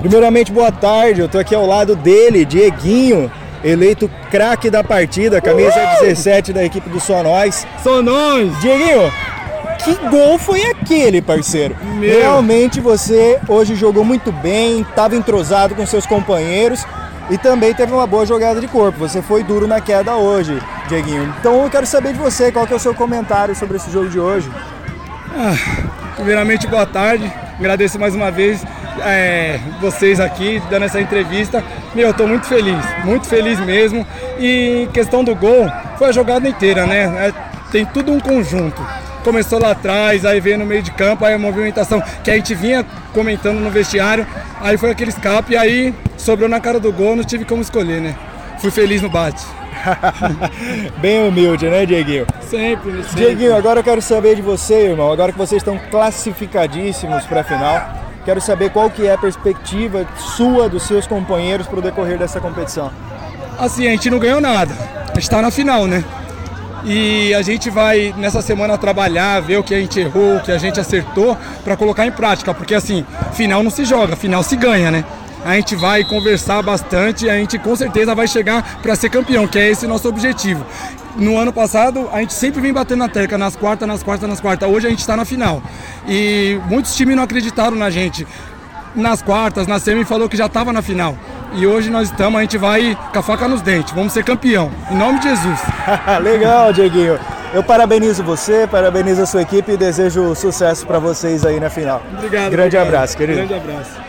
Primeiramente, boa tarde. Eu tô aqui ao lado dele, Dieguinho, eleito craque da partida, camisa 17 da equipe do Sonóis. Sonóis! Dieguinho, que gol foi aquele, parceiro? Meu. Realmente você hoje jogou muito bem, estava entrosado com seus companheiros e também teve uma boa jogada de corpo. Você foi duro na queda hoje, Dieguinho. Então eu quero saber de você, qual que é o seu comentário sobre esse jogo de hoje? Primeiramente, boa tarde. Agradeço mais uma vez é, vocês aqui dando essa entrevista. Meu, eu tô muito feliz, muito feliz mesmo. E em questão do gol, foi a jogada inteira, né? É, tem tudo um conjunto. Começou lá atrás, aí veio no meio de campo, aí a movimentação que a gente vinha comentando no vestiário, aí foi aquele escape, aí sobrou na cara do gol, não tive como escolher, né? Fui feliz no bate. Bem humilde, né, Dieguinho? Sempre, sempre. Dieguinho, agora eu quero saber de você, irmão. Agora que vocês estão classificadíssimos para a final, quero saber qual que é a perspectiva sua dos seus companheiros para o decorrer dessa competição. Assim, a gente não ganhou nada. A gente tá na final, né? E a gente vai nessa semana trabalhar, ver o que a gente errou, o que a gente acertou, para colocar em prática. Porque assim, final não se joga, final se ganha, né? A gente vai conversar bastante e a gente com certeza vai chegar para ser campeão, que é esse nosso objetivo. No ano passado, a gente sempre vem batendo na tecla, nas quartas, nas quartas, nas quartas. Hoje a gente está na final. E muitos times não acreditaram na gente. Nas quartas, na semi, falou que já estava na final. E hoje nós estamos, a gente vai com a faca nos dentes. Vamos ser campeão. Em nome de Jesus. Legal, Dieguinho. Eu parabenizo você, parabenizo a sua equipe e desejo sucesso para vocês aí na final. Obrigado. Grande obrigado. abraço, querido. Grande abraço.